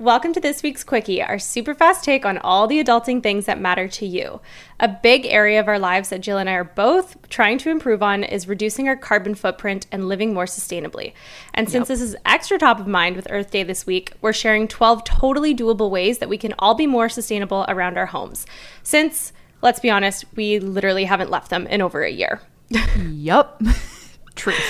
Welcome to this week's Quickie, our super fast take on all the adulting things that matter to you. A big area of our lives that Jill and I are both trying to improve on is reducing our carbon footprint and living more sustainably. And since yep. this is extra top of mind with Earth Day this week, we're sharing 12 totally doable ways that we can all be more sustainable around our homes. Since, let's be honest, we literally haven't left them in over a year. yep. Truth.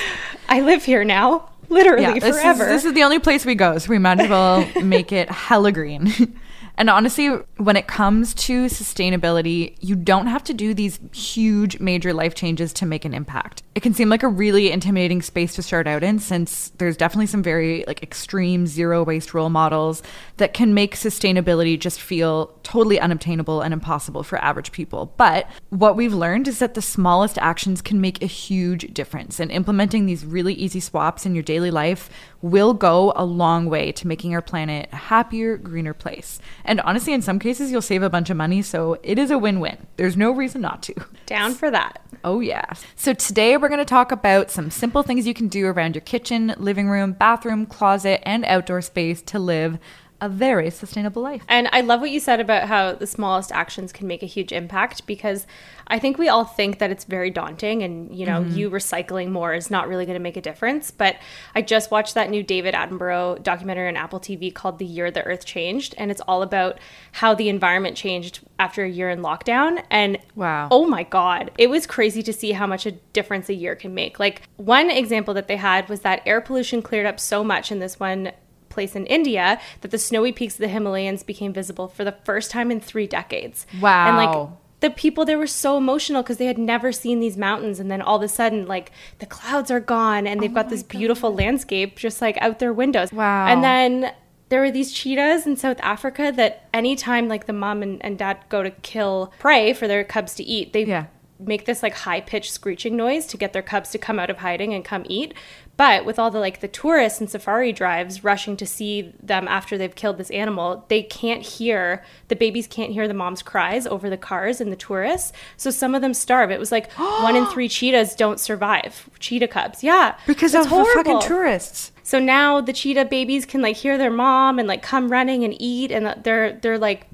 I live here now literally yeah, this forever. Is, this is the only place we go, so we might as well make it hella green. And honestly, when it comes to sustainability, you don't have to do these huge, major life changes to make an impact. It can seem like a really intimidating space to start out in since there's definitely some very like extreme zero waste role models that can make sustainability just feel totally unobtainable and impossible for average people. But what we've learned is that the smallest actions can make a huge difference. And implementing these really easy swaps in your daily life will go a long way to making our planet a happier, greener place. And honestly, in some cases, you'll save a bunch of money. So it is a win win. There's no reason not to. Down for that. Oh, yeah. So today we're going to talk about some simple things you can do around your kitchen, living room, bathroom, closet, and outdoor space to live a very sustainable life. And I love what you said about how the smallest actions can make a huge impact because I think we all think that it's very daunting and, you know, mm-hmm. you recycling more is not really going to make a difference. But I just watched that new David Attenborough documentary on Apple TV called The Year the Earth Changed. And it's all about how the environment changed after a year in lockdown. And wow. Oh my God. It was crazy to see how much a difference a year can make. Like, one example that they had was that air pollution cleared up so much in this one place in India that the snowy peaks of the Himalayas became visible for the first time in three decades. Wow. And like the people there were so emotional because they had never seen these mountains and then all of a sudden like the clouds are gone and they've oh got this God. beautiful landscape just like out their windows. Wow. And then there were these cheetahs in South Africa that anytime like the mom and, and dad go to kill prey for their cubs to eat, they yeah make this like high pitched screeching noise to get their cubs to come out of hiding and come eat. But with all the like the tourists and safari drives rushing to see them after they've killed this animal, they can't hear the babies can't hear the mom's cries over the cars and the tourists. So some of them starve. It was like one in three cheetahs don't survive. Cheetah cubs, yeah, because of horrible. the fucking tourists. So now the cheetah babies can like hear their mom and like come running and eat, and they're they're like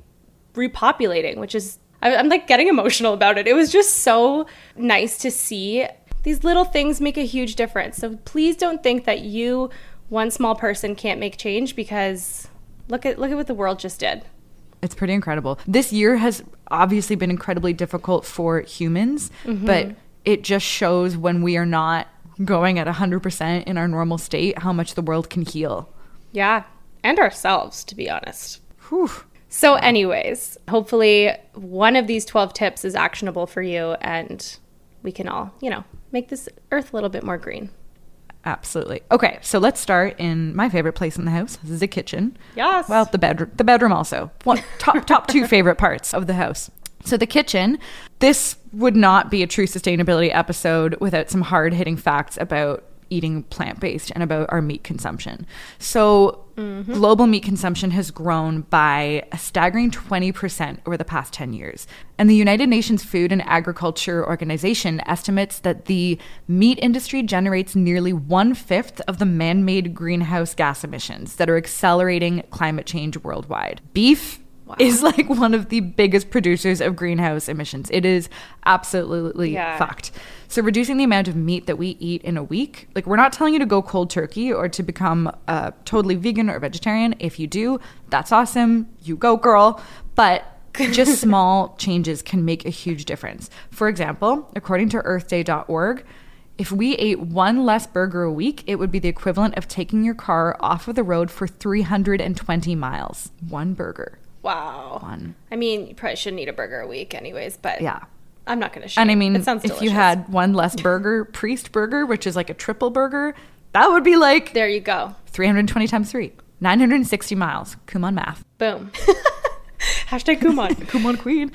repopulating, which is I'm like getting emotional about it. It was just so nice to see. These little things make a huge difference. So please don't think that you, one small person, can't make change because look at look at what the world just did. It's pretty incredible. This year has obviously been incredibly difficult for humans, mm-hmm. but it just shows when we are not going at 100% in our normal state how much the world can heal. Yeah, and ourselves, to be honest. Whew. So, anyways, hopefully one of these 12 tips is actionable for you and we can all, you know, make this earth a little bit more green. Absolutely. Okay, so let's start in my favorite place in the house. This is the kitchen. Yes. Well, the bedroom, the bedroom also. One top top two favorite parts of the house. So the kitchen. This would not be a true sustainability episode without some hard hitting facts about eating plant based and about our meat consumption. So, mm-hmm. global meat consumption has grown by a staggering 20% over the past 10 years. And the United Nations Food and Agriculture Organization estimates that the meat industry generates nearly one fifth of the man made greenhouse gas emissions that are accelerating climate change worldwide. Beef Wow. is like one of the biggest producers of greenhouse emissions. It is absolutely yeah. fucked. So reducing the amount of meat that we eat in a week, like we're not telling you to go cold turkey or to become uh, totally vegan or vegetarian. If you do, that's awesome. You go, girl. But just small changes can make a huge difference. For example, according to earthday.org, if we ate one less burger a week, it would be the equivalent of taking your car off of the road for 320 miles. One burger. Wow. One. I mean, you probably shouldn't eat a burger a week, anyways, but. Yeah. I'm not going to And I mean, if you had one less burger, priest burger, which is like a triple burger, that would be like there you go, 320 times three, 960 miles. Kumon math. Boom. Hashtag Kumon. Kumon Queen.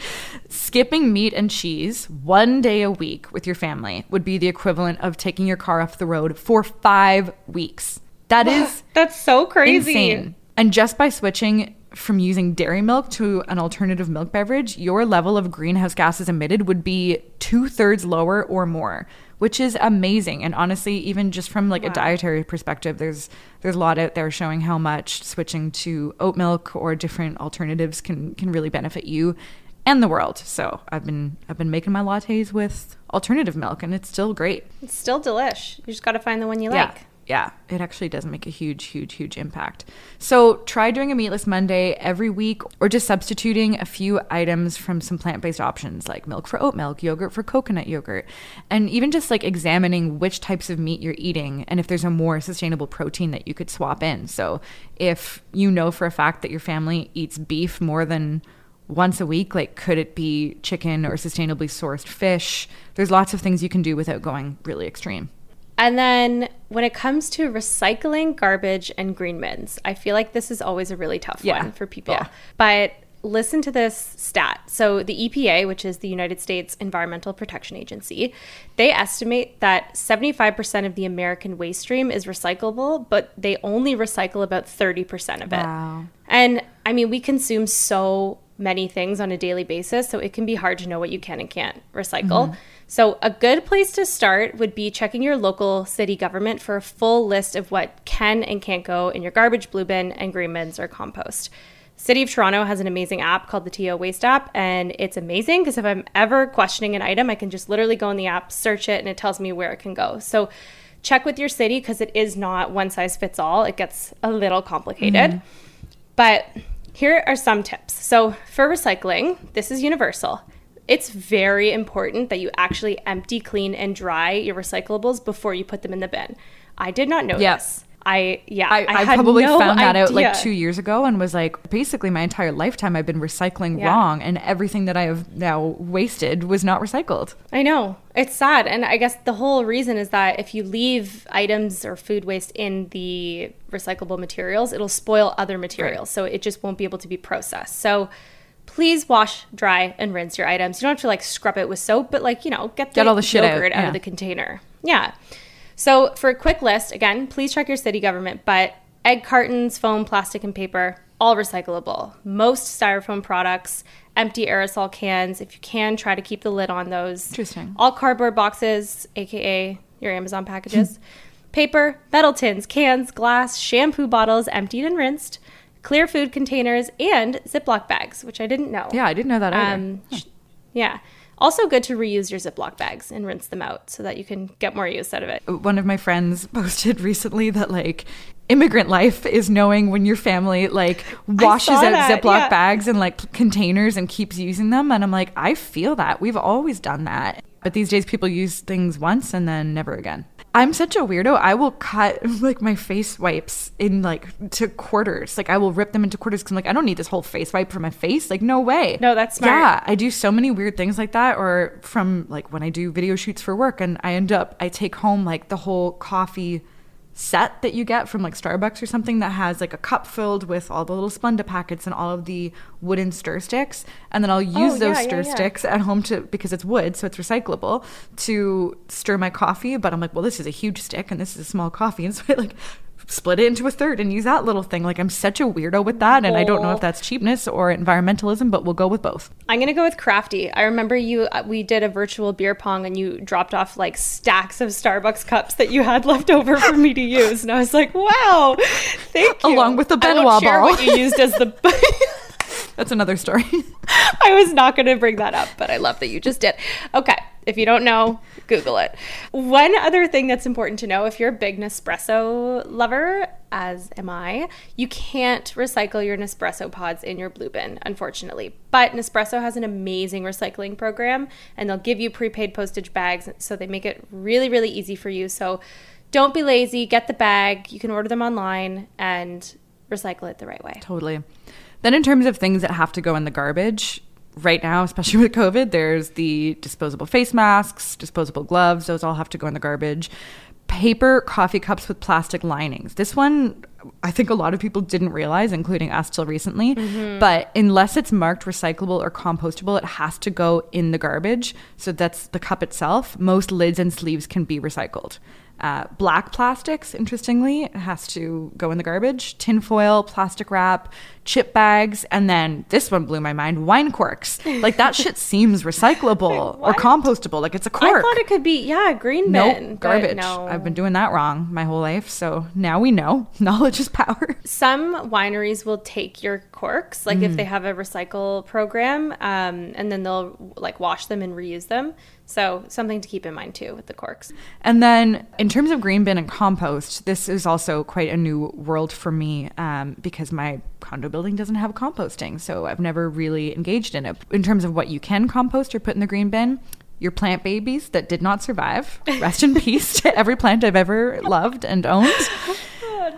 Skipping meat and cheese one day a week with your family would be the equivalent of taking your car off the road for five weeks. That is that's so crazy. Insane. And just by switching from using dairy milk to an alternative milk beverage, your level of greenhouse gases emitted would be two thirds lower or more, which is amazing. And honestly, even just from like wow. a dietary perspective, there's there's a lot out there showing how much switching to oat milk or different alternatives can can really benefit you and the world. So I've been I've been making my lattes with alternative milk, and it's still great. It's still delish. You just got to find the one you yeah. like yeah, it actually does make a huge, huge, huge impact. So try doing a meatless Monday every week or just substituting a few items from some plant based options like milk for oat milk, yogurt for coconut yogurt, and even just like examining which types of meat you're eating and if there's a more sustainable protein that you could swap in. So if you know for a fact that your family eats beef more than once a week like could it be chicken or sustainably sourced fish there's lots of things you can do without going really extreme and then when it comes to recycling garbage and green bins, I feel like this is always a really tough yeah. one for people. Yeah. But listen to this stat. So, the EPA, which is the United States Environmental Protection Agency, they estimate that 75% of the American waste stream is recyclable, but they only recycle about 30% of it. Wow. And I mean, we consume so many things on a daily basis, so it can be hard to know what you can and can't recycle. Mm-hmm. So, a good place to start would be checking your local city government for a full list of what can and can't go in your garbage, blue bin, and green bins or compost. City of Toronto has an amazing app called the TO Waste app, and it's amazing because if I'm ever questioning an item, I can just literally go in the app, search it, and it tells me where it can go. So, check with your city because it is not one size fits all. It gets a little complicated. Mm-hmm. But here are some tips. So, for recycling, this is universal it's very important that you actually empty, clean, and dry your recyclables before you put them in the bin. I did not know this. I yeah, I, I, I probably no found that idea. out like two years ago and was like, basically my entire lifetime I've been recycling yeah. wrong, and everything that I have now wasted was not recycled. I know it's sad, and I guess the whole reason is that if you leave items or food waste in the recyclable materials, it'll spoil other materials, right. so it just won't be able to be processed. So please wash, dry, and rinse your items. You don't have to like scrub it with soap, but like, you know, get, the get all the shit yogurt out, out of the container. Yeah. So for a quick list, again, please check your city government, but egg cartons, foam, plastic, and paper, all recyclable. Most styrofoam products, empty aerosol cans. If you can, try to keep the lid on those. Interesting. All cardboard boxes, aka your Amazon packages. Paper, metal tins, cans, glass, shampoo bottles emptied and rinsed, clear food containers, and Ziploc bags, which I didn't know. Yeah, I didn't know that either. Um, Yeah. Also, good to reuse your Ziploc bags and rinse them out so that you can get more use out of it. One of my friends posted recently that, like, immigrant life is knowing when your family, like, washes out that, Ziploc yeah. bags and, like, containers and keeps using them. And I'm like, I feel that. We've always done that. But these days, people use things once and then never again. I'm such a weirdo. I will cut like my face wipes in like to quarters. Like I will rip them into quarters because I'm like, I don't need this whole face wipe for my face. Like, no way. No, that's smart. Yeah, I do so many weird things like that. Or from like when I do video shoots for work and I end up, I take home like the whole coffee set that you get from like Starbucks or something that has like a cup filled with all the little Splenda packets and all of the wooden stir sticks. And then I'll oh, use oh, those yeah, stir yeah, yeah. sticks at home to because it's wood, so it's recyclable to stir my coffee. But I'm like, well, this is a huge stick and this is a small coffee. And so I like split it into a third and use that little thing. Like I'm such a weirdo with that, and I don't know if that's cheapness or environmentalism, but we'll go with both. I'm gonna go with crafty. I remember you. Uh, we did a virtual beer pong, and you dropped off like stacks of Starbucks cups that you had left over for me to use, and I was like, wow, thank you. Along with the Benoit I won't share what you used as the. That's another story. I was not going to bring that up, but I love that you just did. Okay. If you don't know, Google it. One other thing that's important to know if you're a big Nespresso lover, as am I, you can't recycle your Nespresso pods in your blue bin, unfortunately. But Nespresso has an amazing recycling program and they'll give you prepaid postage bags. So they make it really, really easy for you. So don't be lazy, get the bag. You can order them online and recycle it the right way. Totally. Then, in terms of things that have to go in the garbage, right now, especially with COVID, there's the disposable face masks, disposable gloves, those all have to go in the garbage. Paper coffee cups with plastic linings. This one I think a lot of people didn't realize, including us till recently. Mm-hmm. But unless it's marked recyclable or compostable, it has to go in the garbage. So that's the cup itself. Most lids and sleeves can be recycled. Uh, black plastics, interestingly, has to go in the garbage. Tinfoil, plastic wrap, chip bags, and then this one blew my mind wine corks. Like that shit seems recyclable or compostable. Like it's a cork. I thought it could be, yeah, green bin. Nope, garbage. No. I've been doing that wrong my whole life. So now we know. Knowledge is power. Some wineries will take your corks, like mm. if they have a recycle program, um, and then they'll like wash them and reuse them. So something to keep in mind too with the corks. And then in terms of green bin and compost, this is also quite a new world for me um, because my condo building doesn't have composting. So I've never really engaged in it. In terms of what you can compost or put in the green bin, your plant babies that did not survive. Rest in peace to every plant I've ever loved and owned.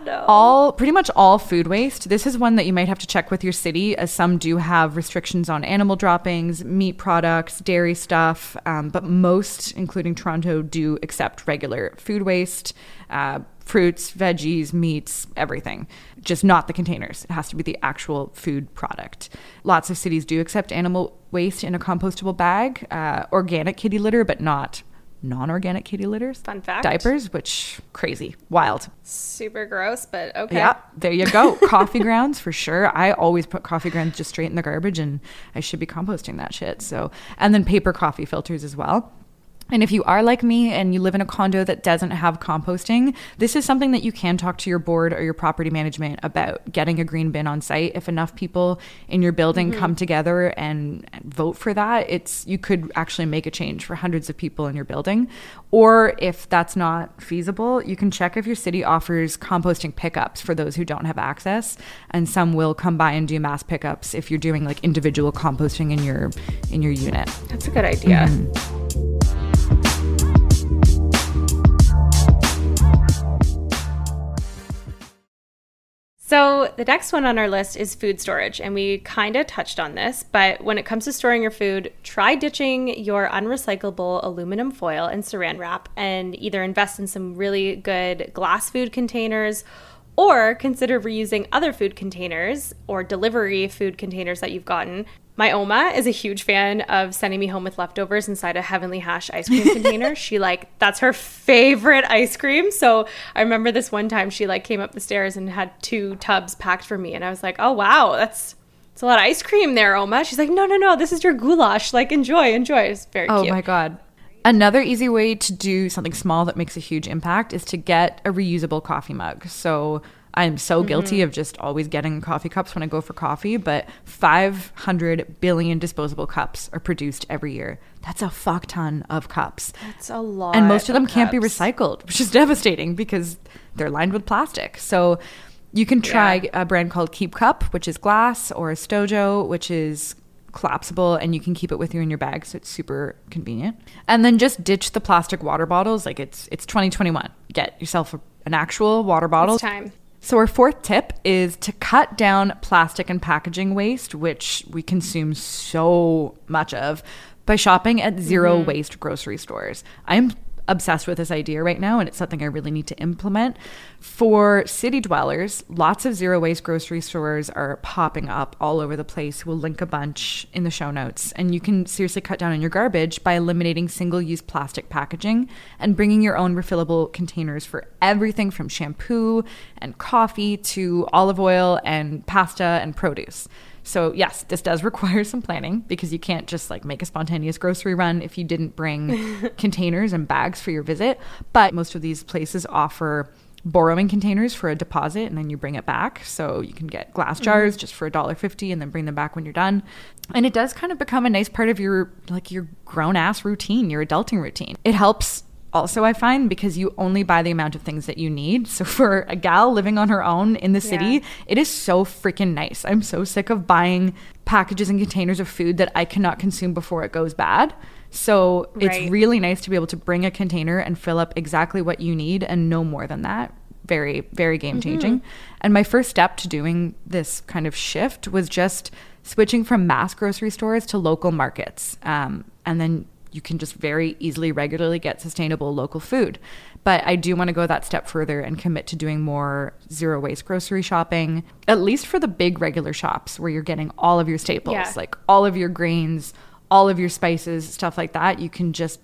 No. All pretty much all food waste. This is one that you might have to check with your city, as some do have restrictions on animal droppings, meat products, dairy stuff. Um, but most, including Toronto, do accept regular food waste. Uh, fruits, veggies, meats, everything. Just not the containers. It has to be the actual food product. Lots of cities do accept animal waste in a compostable bag, uh, organic kitty litter, but not non-organic kitty litters. Fun fact. Diapers, which crazy, wild. Super gross, but okay. Yeah, there you go. coffee grounds for sure. I always put coffee grounds just straight in the garbage, and I should be composting that shit. So, and then paper coffee filters as well. And if you are like me and you live in a condo that doesn't have composting, this is something that you can talk to your board or your property management about getting a green bin on site. If enough people in your building mm-hmm. come together and vote for that, it's you could actually make a change for hundreds of people in your building. Or if that's not feasible, you can check if your city offers composting pickups for those who don't have access. And some will come by and do mass pickups if you're doing like individual composting in your in your unit. That's a good idea. Mm-hmm. So, the next one on our list is food storage, and we kind of touched on this, but when it comes to storing your food, try ditching your unrecyclable aluminum foil and saran wrap and either invest in some really good glass food containers or consider reusing other food containers or delivery food containers that you've gotten my Oma is a huge fan of sending me home with leftovers inside a Heavenly Hash ice cream container. She like that's her favorite ice cream. So I remember this one time she like came up the stairs and had two tubs packed for me, and I was like, oh wow, that's it's a lot of ice cream there, Oma. She's like, no, no, no, this is your goulash. Like enjoy, enjoy. It's very oh cute. my god. Another easy way to do something small that makes a huge impact is to get a reusable coffee mug. So I'm so mm-hmm. guilty of just always getting coffee cups when I go for coffee, but 500 billion disposable cups are produced every year. That's a fuck ton of cups. That's a lot. And most of them of can't be recycled, which is devastating because they're lined with plastic. So you can try yeah. a brand called Keep Cup, which is glass, or a Stojo, which is collapsible and you can keep it with you in your bag so it's super convenient and then just ditch the plastic water bottles like it's it's 2021 get yourself a, an actual water bottle it's time so, our fourth tip is to cut down plastic and packaging waste, which we consume so much of, by shopping at 0 mm-hmm. waste grocery stores. I'm obsessed with this idea right now, and it's something I really need to implement. For city dwellers, lots of zero waste grocery stores are popping up all over the place. We'll link a bunch in the show notes. And you can seriously cut down on your garbage by eliminating single use plastic packaging and bringing your own refillable containers for everything from shampoo and coffee to olive oil and pasta and produce. So, yes, this does require some planning because you can't just like make a spontaneous grocery run if you didn't bring containers and bags for your visit. But most of these places offer borrowing containers for a deposit and then you bring it back. So you can get glass mm-hmm. jars mm-hmm. just for a dollar fifty and then bring them back when you're done. And it does kind of become a nice part of your like your grown ass routine, your adulting routine. It helps also I find because you only buy the amount of things that you need. So for a gal living on her own in the city, yeah. it is so freaking nice. I'm so sick of buying packages and containers of food that I cannot consume before it goes bad. So right. it's really nice to be able to bring a container and fill up exactly what you need and no more than that. Very, very game changing. Mm-hmm. And my first step to doing this kind of shift was just switching from mass grocery stores to local markets. Um, and then you can just very easily, regularly get sustainable local food. But I do want to go that step further and commit to doing more zero waste grocery shopping, at least for the big regular shops where you're getting all of your staples, yeah. like all of your grains, all of your spices, stuff like that. You can just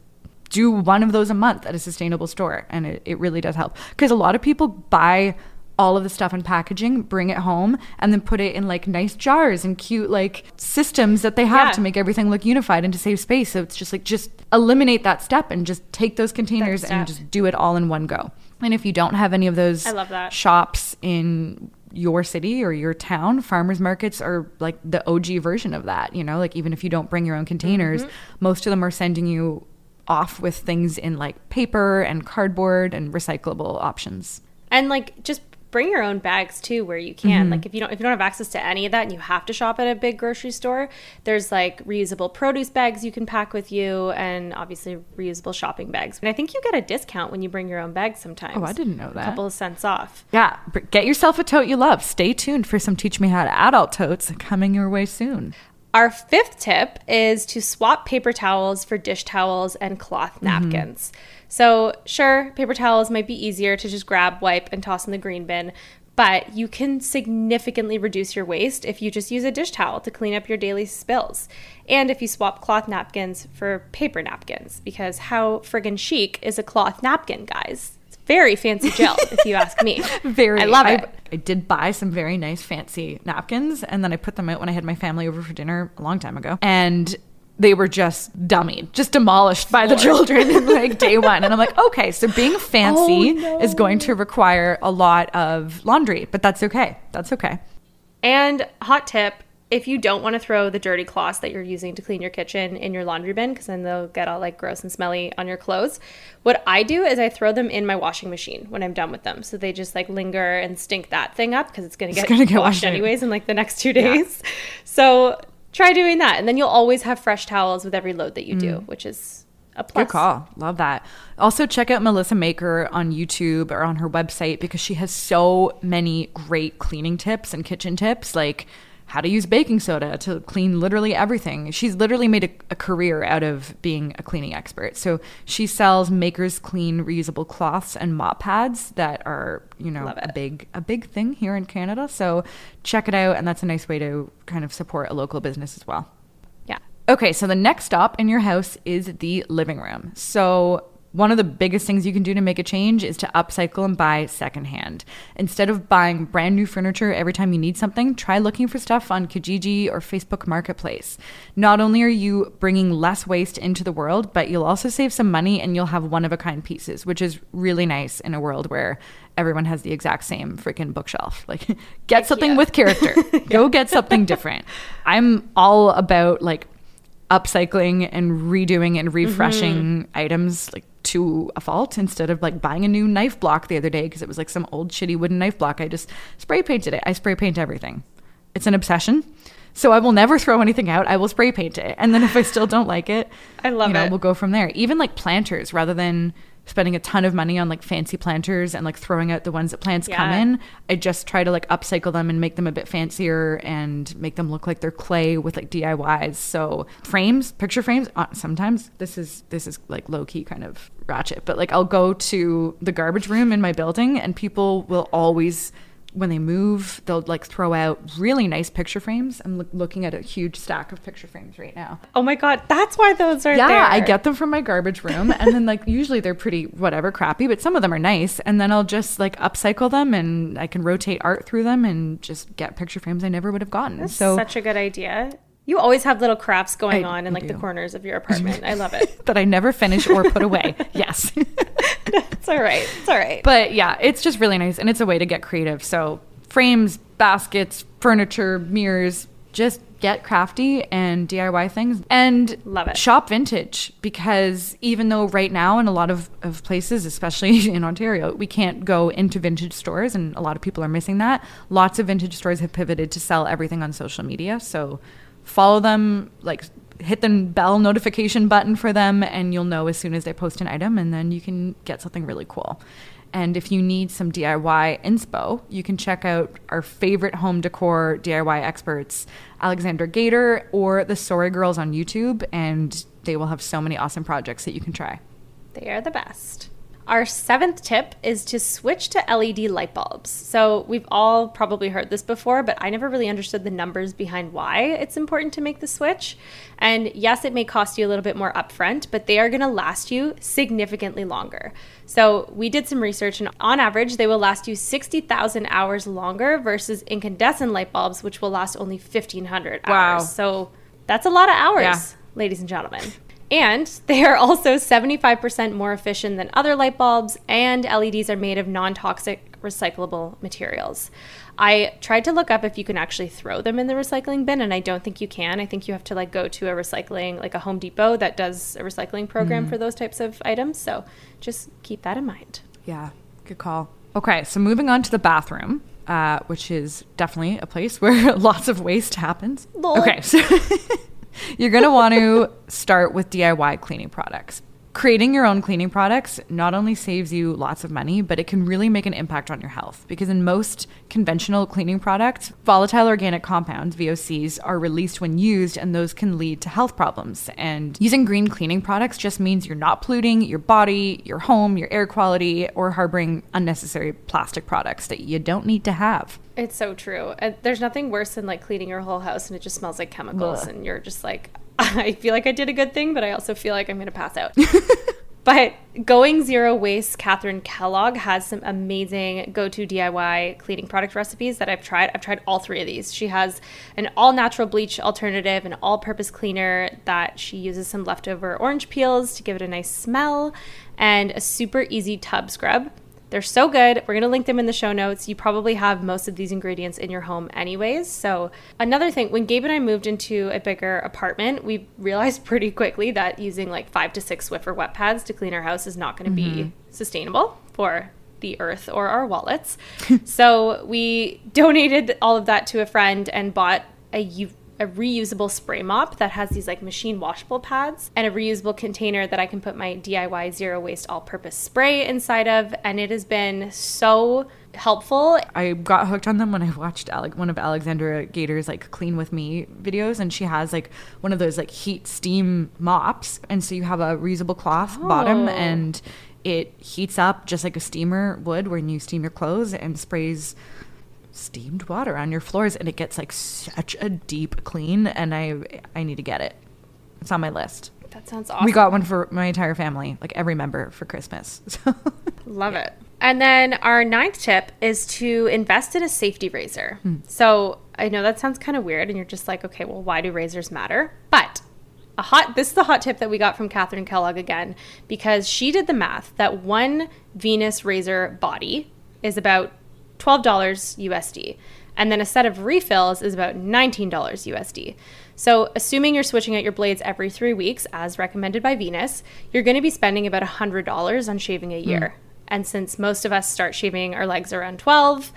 do one of those a month at a sustainable store. And it, it really does help. Because a lot of people buy all of the stuff in packaging, bring it home, and then put it in like nice jars and cute like systems that they have yeah. to make everything look unified and to save space. So it's just like just eliminate that step and just take those containers and just do it all in one go. And if you don't have any of those I love that. shops in your city or your town, farmers markets are like the OG version of that, you know, like even if you don't bring your own containers, mm-hmm. most of them are sending you off with things in like paper and cardboard and recyclable options. And like just bring your own bags too where you can mm-hmm. like if you don't if you don't have access to any of that and you have to shop at a big grocery store there's like reusable produce bags you can pack with you and obviously reusable shopping bags and i think you get a discount when you bring your own bag sometimes oh i didn't know that a couple of cents off yeah get yourself a tote you love stay tuned for some teach me how to adult totes coming your way soon our fifth tip is to swap paper towels for dish towels and cloth mm-hmm. napkins. Mm-hmm. So, sure, paper towels might be easier to just grab, wipe, and toss in the green bin, but you can significantly reduce your waste if you just use a dish towel to clean up your daily spills. And if you swap cloth napkins for paper napkins, because how friggin' chic is a cloth napkin, guys? It's very fancy gel, if you ask me. Very. I love it. I, I, did buy some very nice fancy napkins, and then I put them out when I had my family over for dinner a long time ago. And they were just dummied, just demolished by the children in like day one. And I'm like, okay, so being oh, fancy oh, no. is going to require a lot of laundry, but that's okay. That's okay. And hot tip if you don't want to throw the dirty cloths that you're using to clean your kitchen in your laundry bin, because then they'll get all like gross and smelly on your clothes, what I do is I throw them in my washing machine when I'm done with them. So they just like linger and stink that thing up because it's going to get, get washed anyways in like the next two days. Yeah. So try doing that. And then you'll always have fresh towels with every load that you mm. do, which is a plus. Good call. Love that. Also, check out Melissa Maker on YouTube or on her website because she has so many great cleaning tips and kitchen tips. Like, how to use baking soda to clean literally everything. She's literally made a, a, career out of being a cleaning expert. So she sells Makers Clean reusable cloths and mop pads that are, you know, a big a big thing here in Canada. So check it out and that's a nice way to kind of support a local business as well. Yeah. Okay, so the next stop in your house is the living room. So one of the biggest things you can do to make a change is to upcycle and buy secondhand. Instead of buying brand new furniture every time you need something, try looking for stuff on Kijiji or Facebook Marketplace. Not only are you bringing less waste into the world, but you'll also save some money and you'll have one of a kind pieces, which is really nice in a world where everyone has the exact same freaking bookshelf. Like, get something with character. yeah. Go get something different. I'm all about like upcycling and redoing and refreshing mm-hmm. items like to a fault instead of like buying a new knife block the other day because it was like some old shitty wooden knife block. I just spray painted it. I spray paint everything. It's an obsession. So I will never throw anything out. I will spray paint it. And then if I still don't like it, I love you know, it. We'll go from there. Even like planters rather than spending a ton of money on like fancy planters and like throwing out the ones that plants yeah. come in. I just try to like upcycle them and make them a bit fancier and make them look like they're clay with like DIYs. So frames, picture frames. Uh, sometimes this is this is like low key kind of ratchet, but like I'll go to the garbage room in my building and people will always when they move, they'll like throw out really nice picture frames. I'm lo- looking at a huge stack of picture frames right now. Oh my god, that's why those are yeah, there. I get them from my garbage room, and then like usually they're pretty whatever crappy, but some of them are nice. And then I'll just like upcycle them, and I can rotate art through them, and just get picture frames I never would have gotten. That's so such a good idea. You always have little crafts going I, on in like do. the corners of your apartment. I love it. that I never finish or put away. yes. That's all right. It's all right. But yeah, it's just really nice and it's a way to get creative. So frames, baskets, furniture, mirrors, just get crafty and DIY things and love it. Shop vintage because even though right now in a lot of, of places, especially in Ontario, we can't go into vintage stores and a lot of people are missing that. Lots of vintage stores have pivoted to sell everything on social media. So follow them, like hit the bell notification button for them, and you'll know as soon as they post an item, and then you can get something really cool. And if you need some DIY inspo, you can check out our favorite home decor DIY experts, Alexandra Gater or the Sorry Girls on YouTube. And they will have so many awesome projects that you can try. They are the best. Our seventh tip is to switch to LED light bulbs. So, we've all probably heard this before, but I never really understood the numbers behind why it's important to make the switch. And yes, it may cost you a little bit more upfront, but they are going to last you significantly longer. So, we did some research, and on average, they will last you 60,000 hours longer versus incandescent light bulbs, which will last only 1,500 Wow. hours. So, that's a lot of hours, Yeah. ladies and gentlemen. And they are also 75% more efficient than other light bulbs, and LEDs are made of non toxic recyclable materials. I tried to look up if you can actually throw them in the recycling bin, and I don't think you can. I think you have to like go to a recycling, like a Home Depot that does a recycling program for those types of items. So just keep that in mind. Yeah, good call. Okay, so moving on to the bathroom, uh, which is definitely a place where lots of waste happens. Lol. Okay, so you're going to want to start with DIY cleaning products. Creating your own cleaning products not only saves you lots of money, but it can really make an impact on your health. Because in most conventional cleaning products, volatile organic compounds, VOCs, are released when used, and those can lead to health problems. And using green cleaning products just means you're not polluting your body, your home, your air quality, or harboring unnecessary plastic products that you don't need to have. It's so true. There's nothing worse than like cleaning your whole house and it just smells like chemicals, Ugh. and you're just like, I feel like I did a good thing, but I also feel like I'm going to pass out. But Going Zero Waste, Kathryn Kellogg has some amazing go to DIY cleaning product recipes that I've tried. I've tried all three of these. She has an all natural bleach alternative, an all purpose cleaner that she uses some leftover orange peels to give it a nice smell, and a super easy tub scrub. They're so good. We're going to link them in the show notes. You probably have most of these ingredients in your home, anyways. So, another thing, when Gabe and I moved into a bigger apartment, we realized pretty quickly that using like five to six Swiffer wet pads to clean our house is not going to be mm-hmm. sustainable for the earth or our wallets. so, we donated all of that to a friend and bought a U- a reusable spray mop that has these like machine washable pads and a reusable container that I can put my DIY zero waste all purpose spray inside of. And it has been so helpful. I got hooked on them when I watched Alec, one of Alexandra Gater's like clean with me videos, and she has like one of those like heat steam mops, and so you have a reusable cloth bottom, Oh. and it heats up just like a steamer would when you steam your clothes, and sprays steamed water on your floors, and it gets like such a deep clean, and I I need to get it. It's on my list. That sounds awesome. We got one for my entire family, like every member for Christmas. So Love it. And then our ninth tip is to invest in a safety razor. Hmm. So I know that sounds kind of weird, and you're just like, okay, well, why do razors matter? But a hot this is the hot tip that we got from Kathryn Kellogg again, because she did the math that one Venus razor body is about twelve dollars USD. And then a set of refills is about $19 USD. So, assuming you're switching out your blades every three weeks, as recommended by Venus, you're going to be spending about $100 on shaving a hmm. year. And since most of us start shaving our legs around 12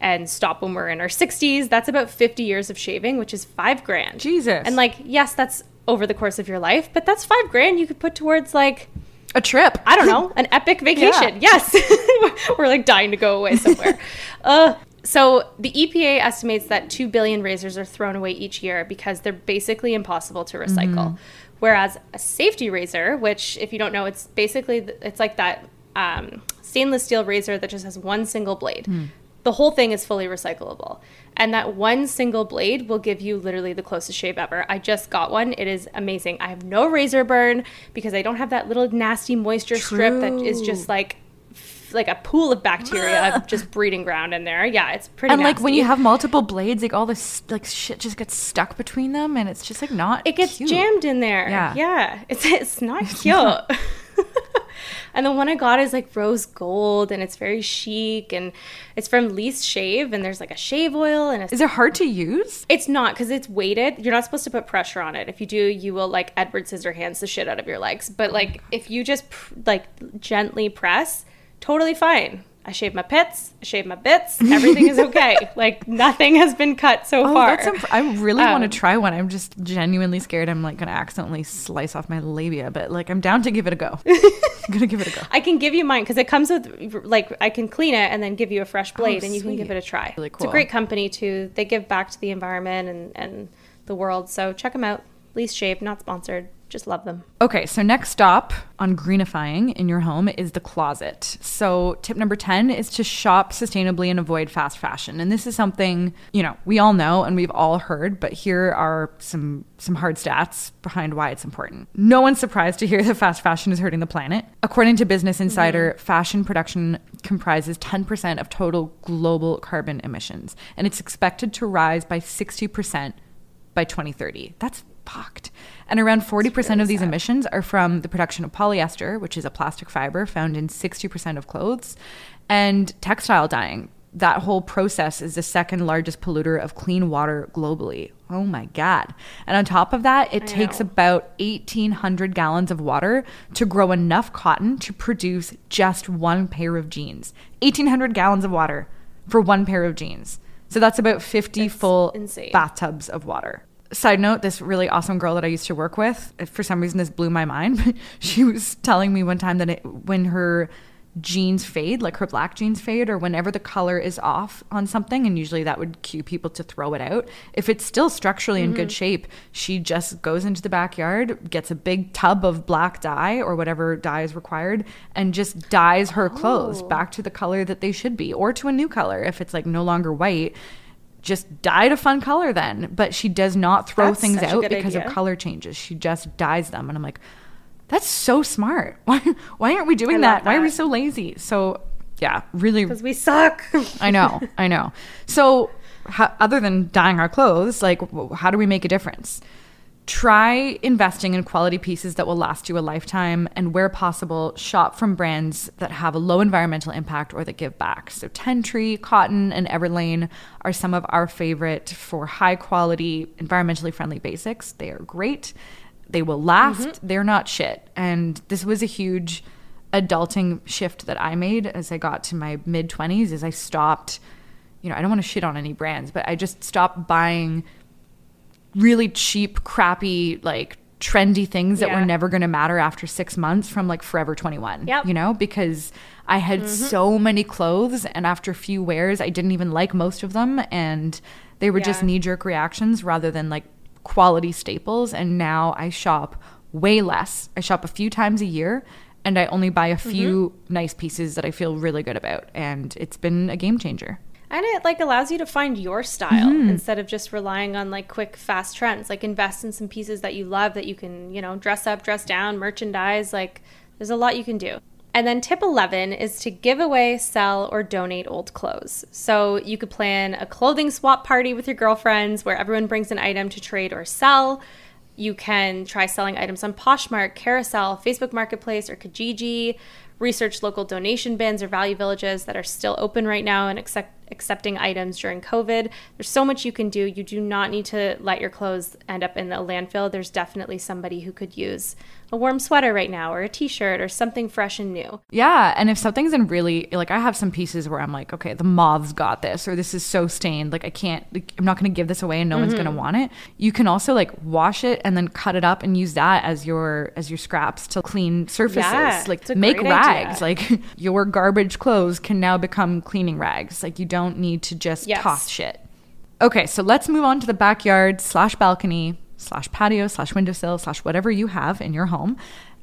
and stop when we're in our 60s, that's about 50 years of shaving, which is five grand. Jesus. And like, yes, that's over the course of your life, but that's five grand you could put towards like, a trip. I don't know, an epic vacation. Yes. We're like dying to go away somewhere. uh, so the EPA estimates that 2 billion razors are thrown away each year because they're basically impossible to recycle. Whereas a safety razor, which if you don't know, it's basically it's like that um, stainless steel razor that just has one single blade. The whole thing is fully recyclable. And that one single blade will give you literally the closest shave ever. I just got one. It is amazing. I have no razor burn because I don't have that little nasty moisture strip that is just like like a pool of bacteria just breeding ground in there. Yeah, it's pretty and like when you have multiple blades, like all this like shit just gets stuck between them, and it's just like not. it gets cute. jammed in there. Yeah. Yeah. It's it's not cute. and the one I got is like rose gold and it's very chic and it's from Leaf Shave and there's like a shave oil and a Is it hard to use? It's not because it's weighted. You're not supposed to put pressure on it. If you do, you will like Edward Scissorhands the shit out of your legs. But like oh if you just pr- like gently press, totally fine. I shave my pits. I shave my bits. Everything is okay. like nothing has been cut so Oh, far. imp- I really want Um, to try one. I'm just genuinely scared. I'm like gonna accidentally slice off my labia, but like I'm down to give it a go. I'm gonna give it a go. I can give you mine because it comes with like I can clean it and then give you a fresh blade and you can give it a try. Really It's a great company too. They give back to the environment and and the world. So check them out. Leaf Shave, not sponsored. Just love them. Okay, so next stop on greenifying in your home is the closet. So, tip number 10 is to shop sustainably and avoid fast fashion. And this is something, you know, we all know and we've all heard, but here are some some hard stats behind why it's important. No one's surprised to hear that fast fashion is hurting the planet. According to Business Insider, mm-hmm. fashion production comprises 10% of total global carbon emissions, and it's expected to rise by 60% by 2030. That's fucked. And around 40% really of these sad. emissions are from the production of polyester, which is a plastic fiber found in 60% of clothes, and textile dyeing. That whole process is the second largest polluter of clean water globally. Oh my God. And on top of that, it I takes know. about 1,800 gallons of water to grow enough cotton to produce just one pair of jeans. 1,800 gallons of water for one pair of jeans. So that's about 50 it's full insane. bathtubs of water side note this really awesome girl that i used to work with for some reason this blew my mind she was telling me one time that it, when her jeans fade like her black jeans fade or whenever the color is off on something and usually that would cue people to throw it out if it's still structurally mm-hmm. in good mm-hmm. shape she just goes into the backyard gets a big tub of black dye or whatever dye is required and just dyes her clothes oh. back to the color that they should be or to a new color if it's like no longer white just dyed a fun color then. But she does not throw that's things out because idea. of color changes. She just dyes them. And I'm like, that's so smart. Why, why aren't we doing that? that? Why are we so lazy? So, yeah, really. Because we suck. I know. I know. So, how, other than dyeing our clothes, like, how do we make a difference? Try investing in quality pieces that will last you a lifetime and where possible shop from brands that have a low environmental impact or that give back. So Tentree Kotn and everlane are some of our favorite for high quality environmentally friendly basics. They are great. They will last. Mm-hmm. they're not shit. And this was a huge adulting shift that i made as i got to my mid 20s is i stopped you know i don't want to shit on any brands but i just stopped buying really cheap, crappy, like trendy things that yeah. were never going to matter after six months from like Forever 21. Yep. You know, because I had mm-hmm. so many clothes and after a few wears, I didn't even like most of them. And they were yeah. just knee jerk reactions rather than like quality staples. And now I shop way less. I shop a few times a year and I only buy a few mm-hmm. nice pieces that I feel really good about. And it's been a game changer and it like allows you to find your style mm-hmm. instead of just relying on like quick fast trends like invest in some pieces that you love that you can you know dress up dress down merchandise like there's a lot you can do and then tip 11 is to give away sell or donate old clothes so you could plan a clothing swap party with your girlfriends where everyone brings an item to trade or sell you can try selling items on Poshmark, Carousel, Facebook Marketplace, or Kijiji. Research local donation bins or value villages that are still open right now and accept accepting items during COVID. There's so much you can do. You do not need to let your clothes end up in the landfill. There's definitely somebody who could use a warm sweater right now or a t-shirt or something fresh and new. Yeah, and if something's in really like I have some pieces where I'm like, okay, the moths got this or this is so stained, like I can't like, I'm not going to give this away and no mm-hmm. one's going to want it. You can also like wash it and then cut it up and use that as your as your scraps to clean surfaces. Yeah, like make rags. Idea. Like your garbage clothes can now become cleaning rags. Like you don't need to just yes. toss shit. Okay, so let's move on to the backyard slash balcony slash patio slash windowsill slash whatever you have in your home.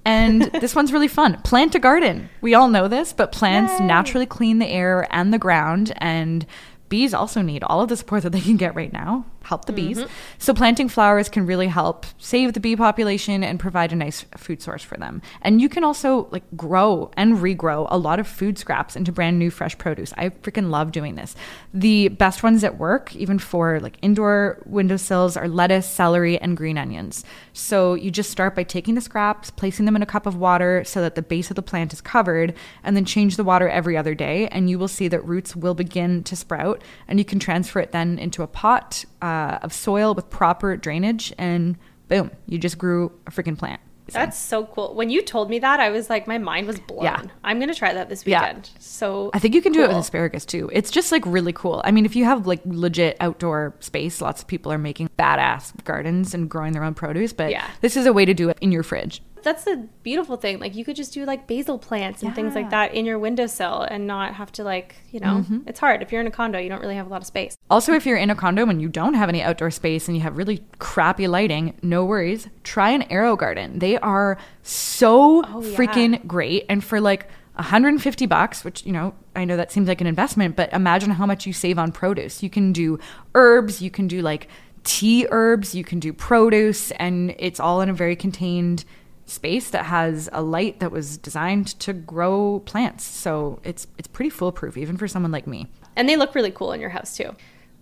And this one's really fun. Plant a garden. We all know this, but plants Yay. naturally clean the air and the ground and bees also need all of the support that they can get right now help the bees. Mm-hmm. so planting flowers can really help save the bee population and provide a nice food source for them. And you can also like grow and regrow a lot of food scraps into brand new fresh produce. I freaking love doing this. The best ones that work even for like indoor windowsills are lettuce celery and green onions. So you just start by taking the scraps placing them in a cup of water so that the base of the plant is covered and then change the water every other day and you will see that roots will begin to sprout and you can transfer it then into a pot uh, of soil with proper drainage, and boom, you just grew a freaking plant. That's so cool. When you told me that, I was like, my mind was blown. Yeah. I'm gonna try that this weekend. Yeah. So I think you can cool. do it with asparagus too. It's just like really cool. I mean, if you have like legit outdoor space, lots of people are making badass gardens and growing their own produce. But yeah. this is a way to do it in your fridge. That's the beautiful thing. Like you could just do like basil plants and yeah. things like that in your windowsill and not have to like, you know, mm-hmm. it's hard. If you're in a condo, you don't really have a lot of space. Also, if you're in a condo and you don't have any outdoor space and you have really crappy lighting, no worries. Try an AeroGarden. They are so oh, yeah. freaking great. And for like 150 bucks, which, you know, I know that seems like an investment, but imagine how much you save on produce. You can do herbs, you can do like tea herbs, you can do produce, and it's all in a very contained space that has a light that was designed to grow plants. So it's it's pretty foolproof even for someone like me. And they look really cool in your house too.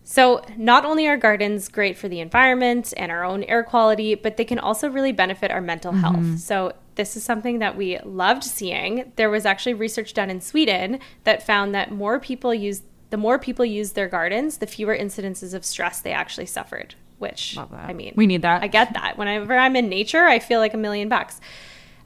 So, not only are gardens great for the environment and our own air quality, but they can also really benefit our mental mm-hmm. health. So, this is something that we loved seeing. There was actually research done in Sweden that found that more people use the more people use their gardens, the fewer incidences of stress they actually suffered, which I mean, we need that. I get that. Whenever I'm in nature, I feel like a million bucks.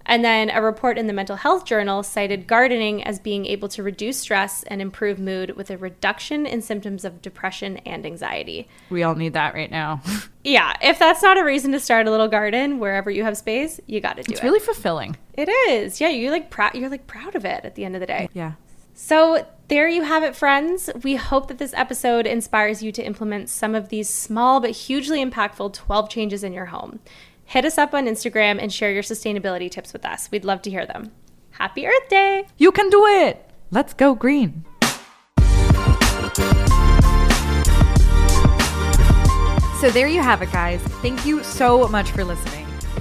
And then a report in the Mental Health Journal cited gardening as being able to reduce stress and improve mood with a reduction in symptoms of depression and anxiety. We all need that right now. yeah, if that's not a reason to start a little garden wherever you have space, you got to do it's it. It's really fulfilling. It is. Yeah, you're like proud you're like proud of it at the end of the day. Yeah. So, there you have it, friends. We hope that this episode inspires you to implement some of these small but hugely impactful 12 changes in your home. Hit us up on Instagram and share your sustainability tips with us. We'd love to hear them. Happy Earth Day! You can do it! Let's go green. So there you have it, guys. Thank you so much for listening.